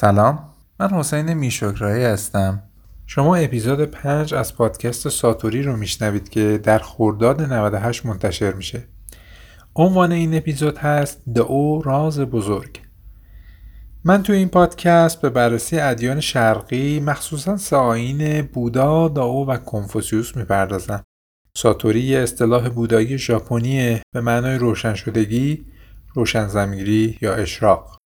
سلام من حسین میشکرایی هستم. شما اپیزود 5 از پادکست ساتوری رو میشنوید که در خورداد 98 منتشر میشه. عنوان این اپیزود هست دعو راز بزرگ من تو این پادکست به بررسی ادیان شرقی مخصوصا سه بودا، داو و کنفوسیوس می‌پردازم. ساتوری یه اصطلاح بودایی ژاپنی به معنای روشن شدگی، روشن یا اشراق.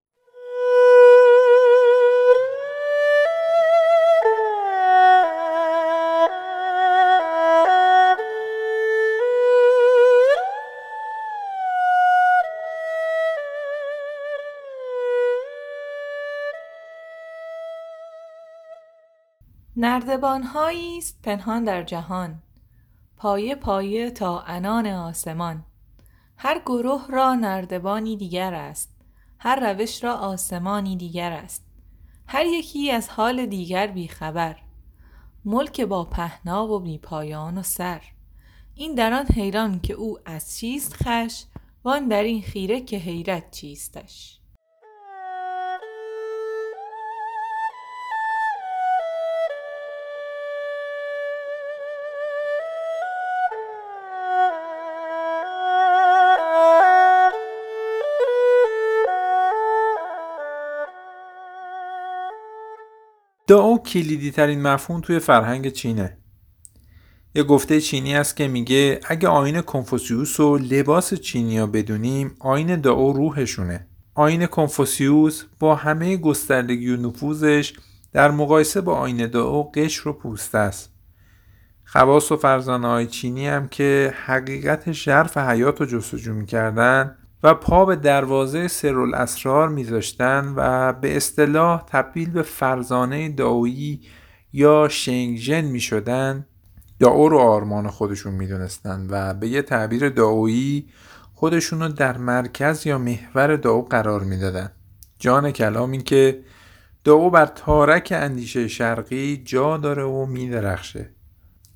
نردبانهایی است پنهان در جهان. پایه پایه تا انان آسمان. هر گروه را نردبانی دیگر است. هر روش را آسمانی دیگر است. هر یکی از حال دیگر بیخبر ملک با پهنا و بی پایان و سر. این در آن حیران که او از چیست خش وان در این خیره که حیرت چیستش. داو کلیدی ترین مفهوم توی فرهنگ چینه. یه گفته چینی است که میگه اگه آین کنفوسیوس و لباس چینیا بدونیم آین داو روحشونه. آین کنفوسیوس با همه گستردگی و نفوذش در مقایسه با آین داو قشر و پوسته است. خواص و فرزانه های چینی هم که حقیقت ژرف حیات رو جستجو می‌کردن و پا به دروازه سرالاسرار میذاشتن و به اصطلاح تبدیل به فرزانه داویی یا شنگژن می‌شدن. داو رو آرمان خودشون می‌دونستن و به یه تعبیر داویی خودشون رو در مرکز یا محور داو قرار می‌دادن. جان کلام این که داو بر تارک اندیشه شرقی جا داره و میدرخشه.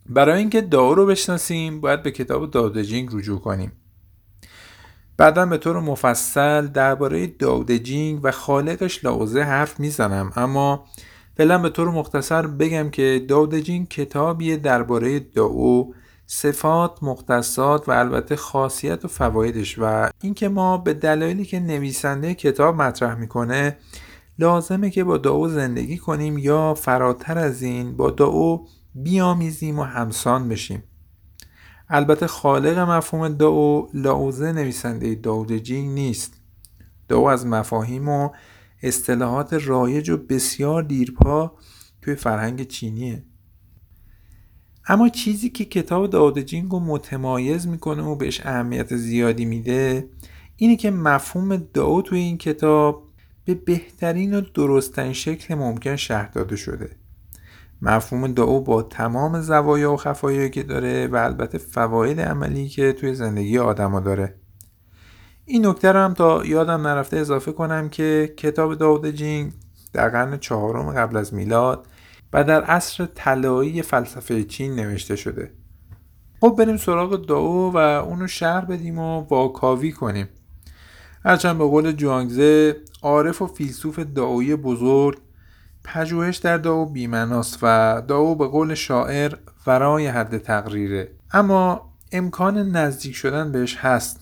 برای اینکه داو رو بشناسیم باید به کتاب دادجینگ رجوع کنیم. بعدا به طور مفصل درباره داودجینگ و خالقش لاوزه حرف می‌زنم اما فعلا به طور مختصر بگم که داودجینگ کتابیه درباره داو صفات، مختصات و البته خاصیت و فوایدش و اینکه ما به دلایلی که نویسنده کتاب مطرح می‌کنه لازمه که با داو زندگی کنیم یا فراتر از این با داو بیامیزیم و همسان بشیم. البته خالق مفهوم داو لاوزه نویسنده داود جینگ نیست. داو از مفاهیم و اصطلاحات رایج و بسیار دیرپا توی فرهنگ چینیه. اما چیزی که کتاب داود جینگ رو متمایز می‌کنه و بهش اهمیت زیادی میده اینه که مفهوم داو توی این کتاب به بهترین و درستترین شکل ممکن شهر داده شده. مفهوم دعا با تمام زوایا و خفایایی که داره و البته فواید عملی که توی زندگی آدما داره. این نکته رو هم تا یادم نرفته اضافه کنم که کتاب داود جینگ در قرن چهارم قبل از میلاد و در عصر طلایی فلسفه چین نوشته شده. خب بریم سراغ داو و اونو شهر بدیم و واکاوی کنیم. هرچند به قول جوانگزه عارف و فیلسوف دعایی بزرگ پژوهش در داو بیمناست و داو به قول شاعر ورای حد تقریره. اما امکان نزدیک شدن بهش هست.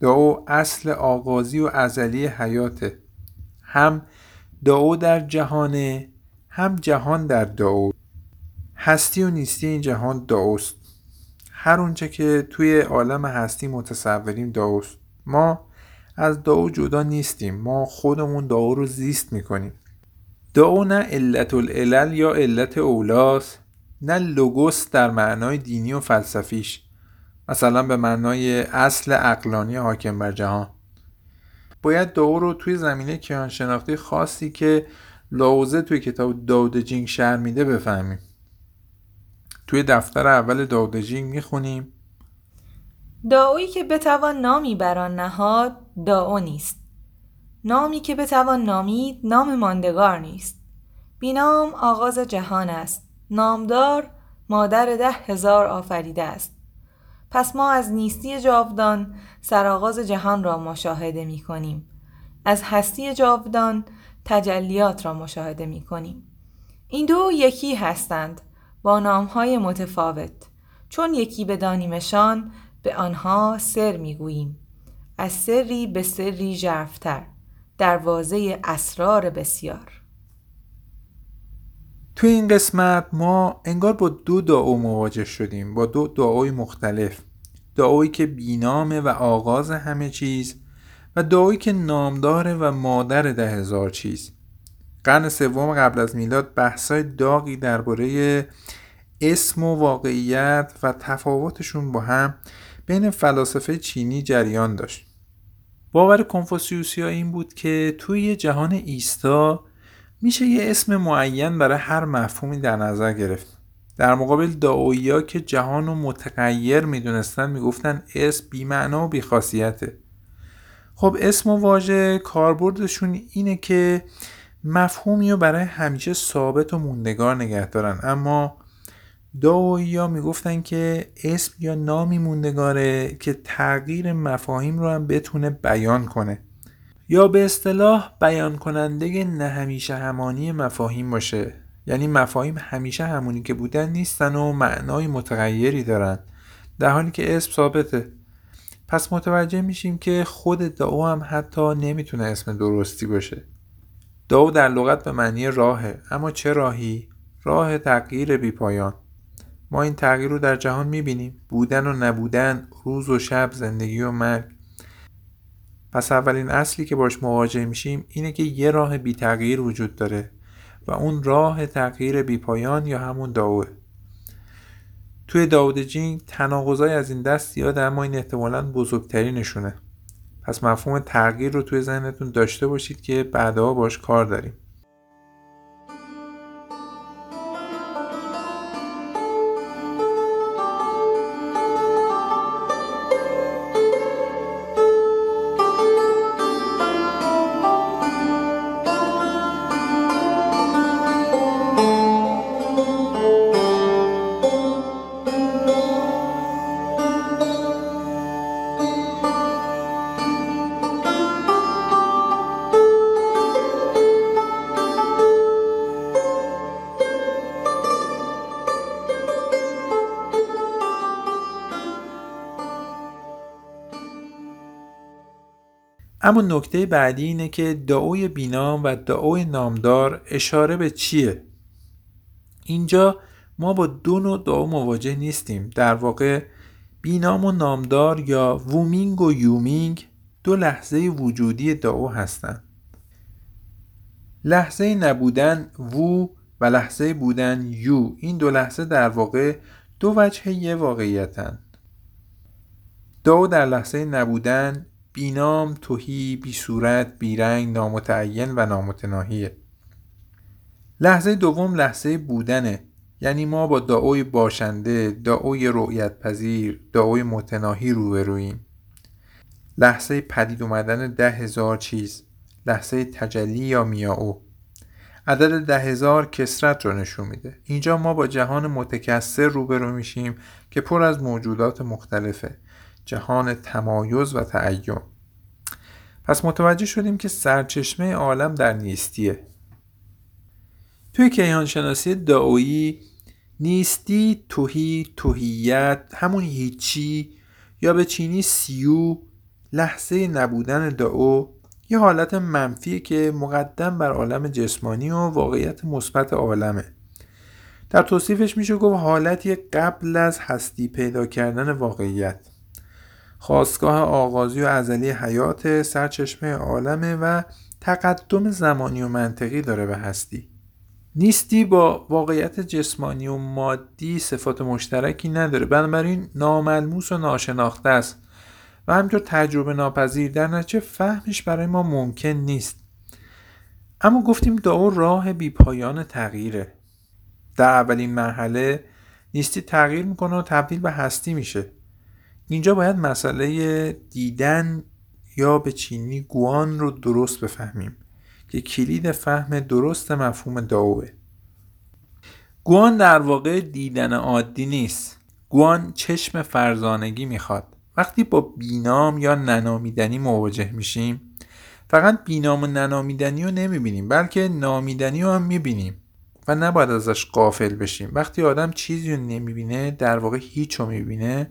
داو اصل آغازی و ازلی حیاته. هم داو در جهانه هم جهان در داو. هستی و نیستی این جهان داوست. هر اونچه که توی عالم هستی متصوریم داوست. ما از داو جدا نیستیم. ما خودمون داو رو زیست می‌کنیم. دعا نه علت العلل یا علت اولاس. نه لوگوس در معنای دینی و فلسفیش. مثلا به معنای اصل اقلانی حاکم بر جهان. باید دعا رو توی زمینه کیانشناختی خاصی که لاوزه توی کتاب داود جینگ شهر میده بفهمیم. توی دفتر اول داود جینگ می‌خونیم. داویی که بتوان نامی بران نهاد داو نیست. نامی که بتوان نامید نام ماندگار نیست. بینام آغاز جهان است. نامدار مادر ده هزار آفریده است. پس ما از نیستی جاودان سرآغاز جهان را مشاهده می کنیم. از هستی جاودان تجلیات را مشاهده می کنیم. این دو یکی هستند با نامهای متفاوت. چون یکی بدانیمشان به آنها سر می‌گوییم از سری به سری ژرفتر. دروازه اسرار بسیار. توی این قسمت ما انگار با دو دعا مواجه شدیم با دو دعای مختلف. دعایی که بینامه و آغاز همه چیز و دعایی که نامداره و مادر ده هزار چیز. قرن سوم قبل از میلاد بحثای داغی درباره اسم و واقعیت و تفاوتشون با هم بین فلاسفه چینی جریان داشت. باور کنفوسیوسی این بود که توی جهان ایستا میشه یه اسم معین برای هر مفهومی در نظر گرفت. در مقابل دعویا که جهان رو متغیر می‌دونستن می‌گفتن اسم بیمعنا و بیخاصیته خب اسم و واژه کاربردشون اینه که مفهومی رو برای همیشه ثابت و موندگار نگه دارن. اما داویا می‌گفتن که اسم یا نامی موندگاره که تغییر مفاهیم رو هم بتونه بیان کنه. یا به اصطلاح بیان کننده نه همیشه همانی مفاهیم باشه. یعنی مفاهیم همیشه همونی که بودن نیستن و معنای متغیری دارن. در حالی که اسم ثابته. پس متوجه میشیم که خود دعو هم حتی نمی‌تونه اسم درستی باشه. دعو در لغت به معنی راهه. اما چه راهی؟ راه تغییر بیپایان ما این تغییر رو در جهان می‌بینیم. بودن و نبودن روز و شب زندگی و مرگ. پس اولین اصلی که باش مواجه میشیم اینه که یه راه بی تغییر وجود داره و اون راه تغییر بی پایان یا همون داوه توی داود جین تناقضای از این دست زیاده اما این احتمالا بزرگترینشونه. پس مفهوم تغییر رو توی ذهنتون داشته باشید که بعدها باش کار داریم. اما نکته بعدی اینه که دائوی بینام و دائوی نامدار اشاره به چیه؟ اینجا ما با دو نوع دائو مواجه نیستیم. در واقع بینام و نامدار یا وومینگ و یومینگ دو لحظه وجودی دائو هستند لحظه نبودن وو و لحظه بودن یو این دو لحظه در واقع دو وجه یه واقعیتن. دعو در لحظه نبودن بینام توهی بی صورت بی رنگ نامتعین و نامتناهیه. لحظه دوم لحظه بودنه. یعنی ما با دعوی باشنده دعوی رؤیت پذیر دعوی متناهی روبرویم لحظه پدید اومدن ده هزار چیز. لحظه تجلی یا میاو. عدد ده هزار کسرت رو نشون میده. اینجا ما با جهان متکثر روبرو میشیم که پر از موجودات مختلفه. جهان تمایز و تعیم. پس متوجه شدیم که سرچشمه عالم در نیستیه. توی کیهانشناسی دعویی نیستی توهی توهیت همون هیچی یا به چینی سیو لحظه نبودن دعو یه حالت منفیه که مقدم بر عالم جسمانی و واقعیت مثبت عالمه. در توصیفش میشه گفت حالتی قبل از هستی پیدا کردن واقعیت. خواستگاه آغازی و ازلی حیات سرچشمه عالمه و تقدم زمانی و منطقی داره به هستی. نیستی با واقعیت جسمانی و مادی صفات مشترکی نداره. بنابراین ناملموس و ناشناخته است. و همینطور تجربه ناپذیر در نتیجه فهمش برای ما ممکن نیست. اما گفتیم دعا راه بی پایان تغییره. در اولین مرحله نیستی تغییر می‌کنه و تبدیل به هستی میشه. اینجا باید مسئله دیدن یا به چینی گوان رو درست بفهمیم که کلید فهم درست مفهوم داوه گوان در واقع دیدن عادی نیست. گوان چشم فرزانگی می‌خواد. وقتی با بینام یا ننامیدنی مواجه میشیم فقط بینام و ننامیدنی رو نمی‌بینیم بلکه نامیدنی رو هم می‌بینیم و نباید ازش قافل بشیم. وقتی آدم چیزی رو نمی‌بینه در واقع هیچ رو می‌بینه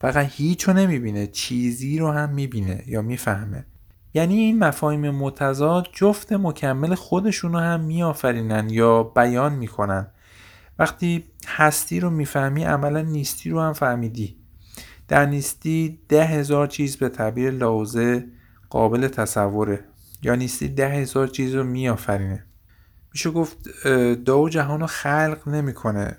فقط هیچ رو نمی‌بینه چیزی رو هم می‌بینه یا می‌فهمه. یعنی این مفاهیم متضاد جفت مکمل خودشون رو هم میآفرینن یا بیان می‌کنن. وقتی هستی رو می‌فهمی عملا نیستی رو هم فهمیدی. در نیستی ده هزار چیز به تعبیر لازه قابل تصوره. یا نیستی ده هزار چیز رو میآفرینه. میشه گفت دو جهان رو خلق نمی‌کنه.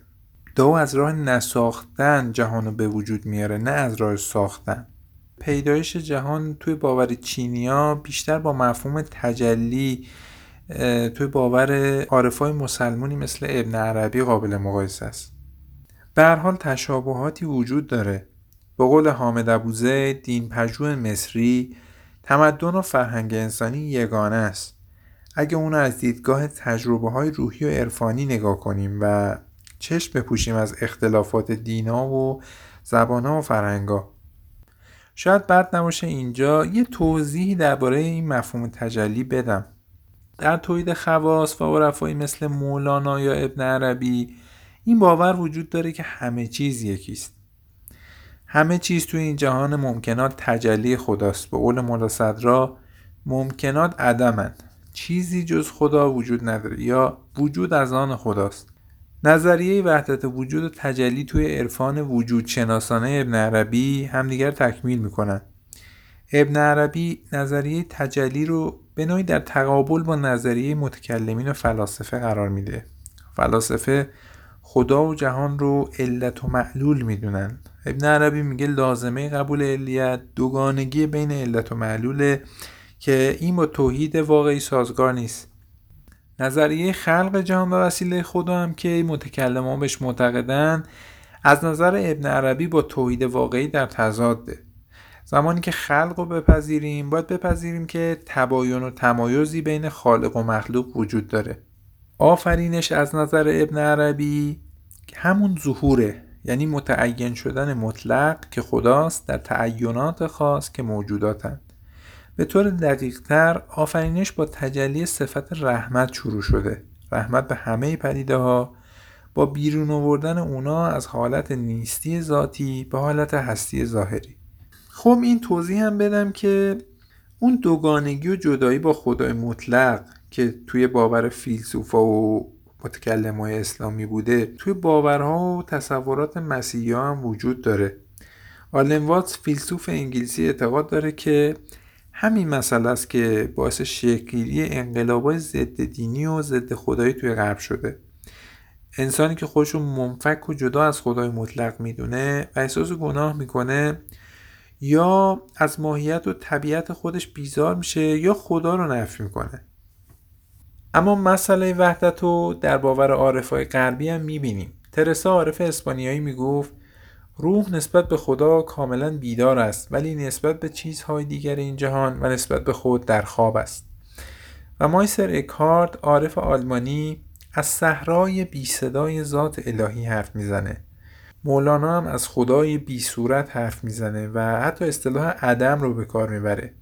دو از راه نساختن جهان رو به وجود میاره نه از راه ساختن. پیدایش جهان توی باور چینیا بیشتر با مفهوم تجلی توی باور عارفای مسلمونی مثل ابن عربی قابل مقایسه است. به حال تشابهاتی وجود داره. به قول حامد ابوزه دین پژوه مصری تمدن و فرهنگ انسانی یگانه است. اگه اونو از دیدگاه تجربه های روحی و عرفانی نگاه کنیم و چشم بپوشیم از اختلافات دینا و زبانها و فرهنگا شاید بد نباشه اینجا یه توضیحی درباره این مفهوم تجلی بدم. در توحید خواص و عرفایی مثل مولانا یا ابن عربی این باور وجود داره که همه چیز یکیست. همه چیز توی این جهان ممکنات تجلی خداست. به قول مولا صدرا ممکنات عدمند چیزی جز خدا وجود نداره یا وجود از آن خداست. نظریه وحدت وجود و تجلی توی عرفان وجود شناسانه ابن عربی همدیگر تکمیل می‌کنن. ابن عربی نظریه تجلی رو به نوعی در تقابل با نظریه متکلمین و فلاسفه قرار میده. فلاسفه خدا و جهان رو علت و معلول می‌دونن. ابن عربی میگه لازمه قبول علیت دوگانگی بین علت و معلوله که این با توحید واقعی سازگار نیست. نظریه خلق جهان به وسیله خدا هم که متکلمان بهش معتقدن از نظر ابن عربی با توحید واقعی در تضاده. زمانی که خلق رو بپذیریم باید بپذیریم که تباین و تمایزی بین خالق و مخلوق وجود داره. آفرینش از نظر ابن عربی همون ظهوره یعنی متعین شدن مطلق که خداست در تعینات خاص که موجوداتند به طور دقیق تر آفرینش با تجلی صفت رحمت شروع شده. رحمت به همه پدیده ها با بیرون آوردن اونا از حالت نیستی ذاتی به حالت هستی ظاهری. خب این توضیح هم بدم که اون دوگانگی و جدایی با خدای مطلق که توی باور فیلسوفا و متکلمای اسلامی بوده توی باورها و تصورات مسیحی هم وجود داره. آلن واتس فیلسوف انگلیسی اعتقاد داره که همین مسئله است که باعث شکلگیری انقلابای ضد دینی و ضد خدایی توی غرب شده. انسانی که خودشو منفک و جدا از خدای مطلق می‌دونه و احساس گناه می‌کنه یا از ماهیت و طبیعت خودش بیزار میشه یا خدا رو نفی می‌کنه. اما مسئله وحدت رو در باور عارفای غربی هم می‌بینیم. ترسا عارف اسپانیایی می‌گفت روح نسبت به خدا کاملا بیدار است ولی نسبت به چیزهای دیگر این جهان و نسبت به خود در خواب است. و مایسر اکارد عارف آلمانی از صحرای بی صدای ذات الهی حرف می‌زنه. مولانا هم از خدای بی صورت حرف می‌زنه و حتی اصطلاح عدم رو به کار می‌بره.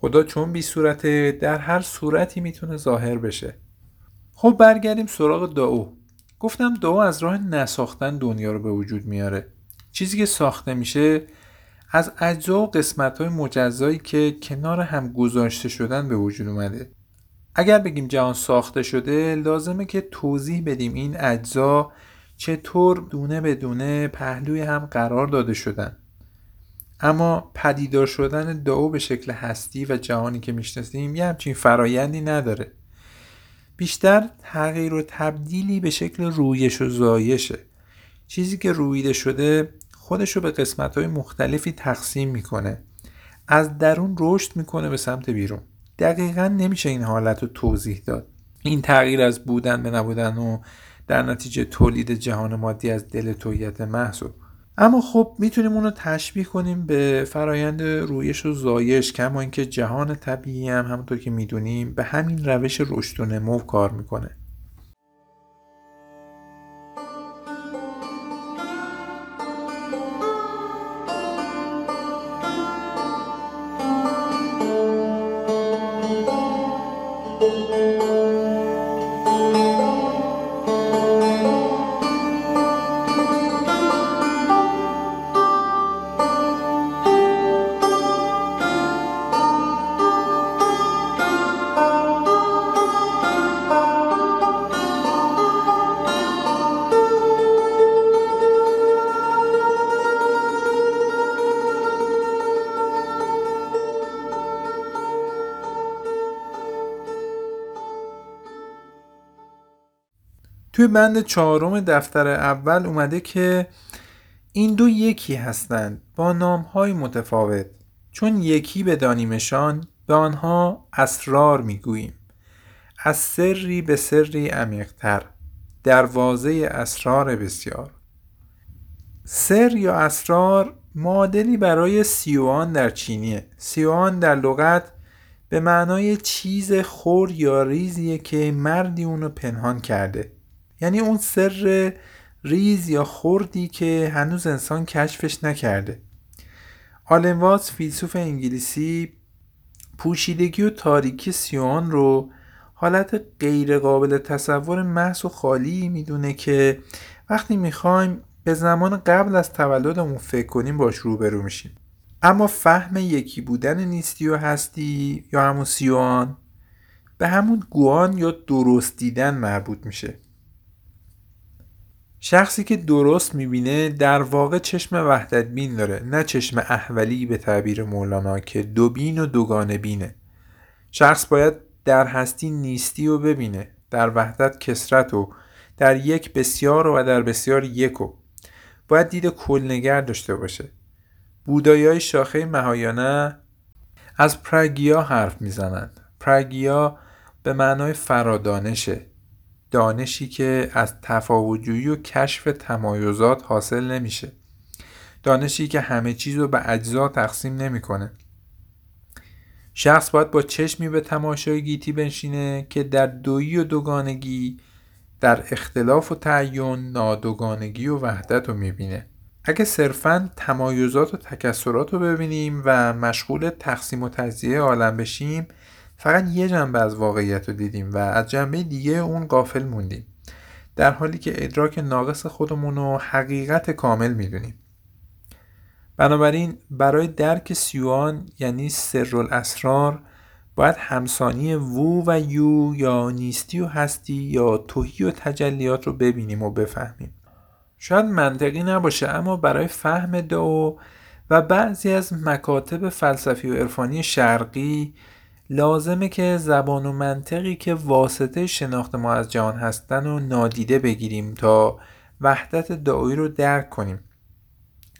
خدا چون بی صورته در هر صورتی می‌تونه ظاهر بشه. خب برگردیم سراغ داو گفتم داو از راه نساختن دنیا رو به وجود میاره. چیزی که ساخته میشه از اجزا و قسمت های مجزایی که کنار هم گذاشته شدن به وجود اومده. اگر بگیم جهان ساخته شده لازمه که توضیح بدیم این اجزا چطور دونه به دونه پهلوی هم قرار داده شدن. اما پدیدار شدن داو به شکل هستی و جهانی که می‌شناسیم یه همچین فرایندی نداره. بیشتر تغییر و تبدیلی به شکل رویش و زایشه. چیزی که رویده شده خودش رو به قسمت های مختلفی تقسیم می‌کنه. از درون رشد می‌کنه به سمت بیرون. دقیقا نمیشه این حالت رو توضیح داد. این تغییر از بودن به نبودن و در نتیجه تولید جهان مادی از دل تویت محض اما خب می‌تونیم اونو تشبیه کنیم به فرایند رویش و زایش کما اینکه جهان طبیعی هم همونطور که می‌دونیم به همین روش رشد و نمو کار می‌کنه. توی بند چهارم دفتر اول اومده که این دو یکی هستند با نامهای متفاوت. چون یکی بدانیمشان به آنها اسرار می‌گوییم. از سری به سری عمیقتر. دروازه اسرار بسیار. سر یا اسرار معادلی برای سیوان در چینیه. سیوان در لغت به معنای چیز خور یا ریزیه که مردی اونو پنهان کرده. یعنی اون سر ریز یا خوردی که هنوز انسان کشفش نکرده. آلن واز فیلسوف انگلیسی پوشیدگی و تاریکی سیوان رو حالت غیر قابل تصور محض و خالی می‌دونه که وقتی می‌خوایم به زمان قبل از تولدمون فکر کنیم باش روبرو میشیم. اما فهم یکی بودن نیستی و هستی یا همون سیوان به همون گوان یا درست دیدن مربوط میشه. شخصی که درست می‌بینه در واقع چشم وحدت بین داره نه چشم احولی به تعبیر مولانا که دو بین و دوگانه بینه. شخص باید در هستی نیستی و ببینه در وحدت کسرت و در یک بسیار و در بسیار یک و. باید دید کلنگر داشته باشه. بودایی های شاخه مهایانه از پرگیا حرف می‌زنند. پرگیا به معنای فرادانشه. دانشی که از تفاوتجویی و کشف تمایزات حاصل نمیشه. دانشی که همه چیز رو به اجزا تقسیم نمی‌کنه. شخص باید با چشمی به تماشای گیتی بنشینه که در دویی و دوگانگی در اختلاف و تعین نادوگانگی و وحدت رو می‌بینه. اگه صرفا تمایزات و تکسرات رو ببینیم و مشغول تقسیم و تجزیه عالم بشیم فقط یه جنبه از واقعیت رو دیدیم و از جنبه دیگه اون قافل موندیم. در حالی که ادراک ناقص خودمون رو حقیقت کامل می‌دونیم. بنابراین برای درک سیوان یعنی سر الاسرار باید همسانی وو و یو یا نیستی و هستی یا توهی و تجلیات رو ببینیم و بفهمیم. شاید منطقی نباشه اما برای فهم دو و بعضی از مکاتب فلسفی و عرفانی شرقی لازمه که زبان و منطقی که واسطه شناخت ما از جهان هستن و نادیده بگیریم تا وحدت دعایی رو درک کنیم.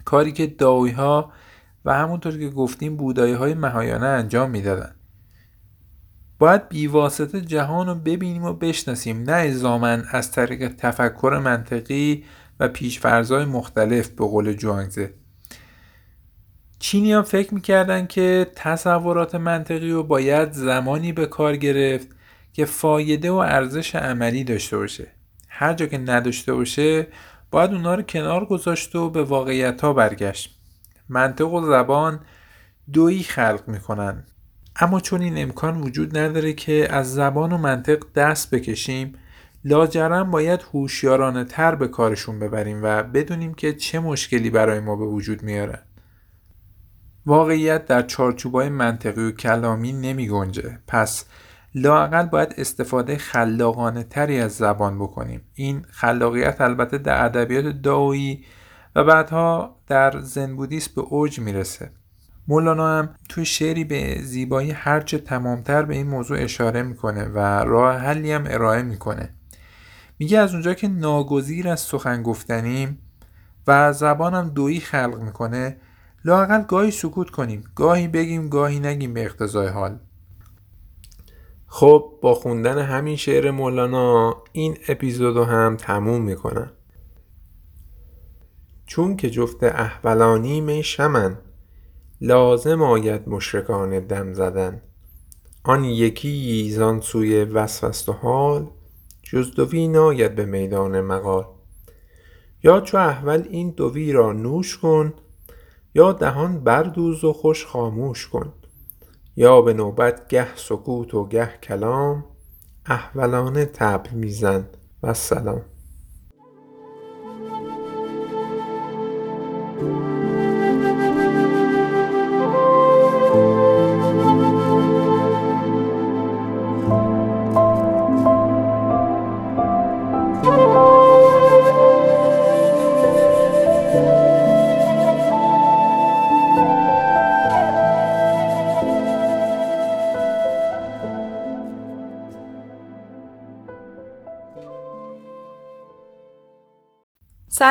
کاری که دعایی ها و همونطور که گفتیم بودایی های مهایانه انجام می‌دادن. باید بیواسطه جهان رو ببینیم و بشناسیم نه ازامن از طریق تفکر منطقی و پیشفرزهای مختلف به قول جوانگزه. چینی ها فکر می‌کردن که تصورات منطقی رو باید زمانی به کار گرفت که فایده و ارزش عملی داشته باشه. هر جا که نداشته باشه باید اونا رو کنار گذاشت و به واقعیت ها برگشت. منطق و زبان دویی خلق می‌کنن. اما چون این امکان وجود نداره که از زبان و منطق دست بکشیم لاجرم باید هوشیارانه تر به کارشون ببریم و بدونیم که چه مشکلی برای ما به وجود میاره. واقعیت در چارچوبای منطقی و کلامی نمی گنجه. پس لاقل باید استفاده خلاقانه تری از زبان بکنیم. این خلاقیت البته در ادبیات داویی و بعدها در زن بودیسم به اوج می‌رسه. مولانا هم توی شعری به زیبایی هرچه تمامتر به این موضوع اشاره می‌کنه و راه حلی هم ارائه می‌کنه. میگه از اونجا که ناگزیر از سخن گفتنیم و زبانم دویی خلق می‌کنه لاقل گاهی سکوت کنیم. گاهی بگیم گاهی نگیم به اقتضای حال. خب با خوندن همین شعر مولانا این اپیزودو هم تموم می‌کنم. چون که جفت احولانی می شمن لازم آید مشرکان دم زدن. آن یکی ییزان سوی وسوست و حال جز دوی ناید به میدان مقال. یا چو احول این دوی را نوش کن یا دهان بردوز و خوش خاموش کن. یا به نوبت گه سکوت و گه کلام. احولانه تب میزن و سلام.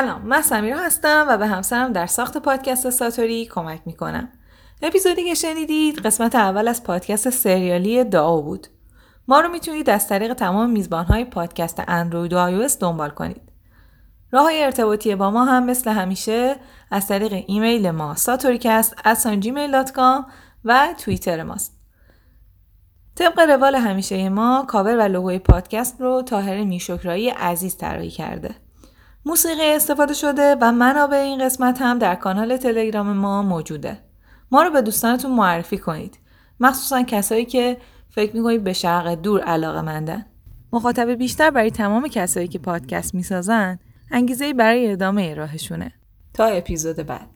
من سمیرا هستم و به همسرم در ساخت پادکست ساتوری کمک می‌کنم. اپیزودی که شنیدید قسمت اول از پادکست سریالی دائو بود. ما رو می‌تونید از طریق تمام میزبان های پادکست اندروید و آی دنبال کنید. راه های ارتباطی با ما هم مثل همیشه از طریق ایمیل ما Satoricast و توییتر ماست. طبق روال همیشه ما کاور و لوگوی پادکست رو طاهر میشکرایی عزیز طراحی کرده. موسیقی استفاده شده و منابع این قسمت هم در کانال تلگرام ما موجوده. ما رو به دوستانتون معرفی کنید. مخصوصا کسایی که فکر می‌کنید به شرق دور علاقه مندن. مخاطب بیشتر برای تمام کسایی که پادکست می‌سازن انگیزه برای ادامه راهشونه. تا اپیزود بعد.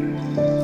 Música